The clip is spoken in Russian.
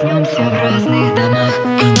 проснемся в разных домах и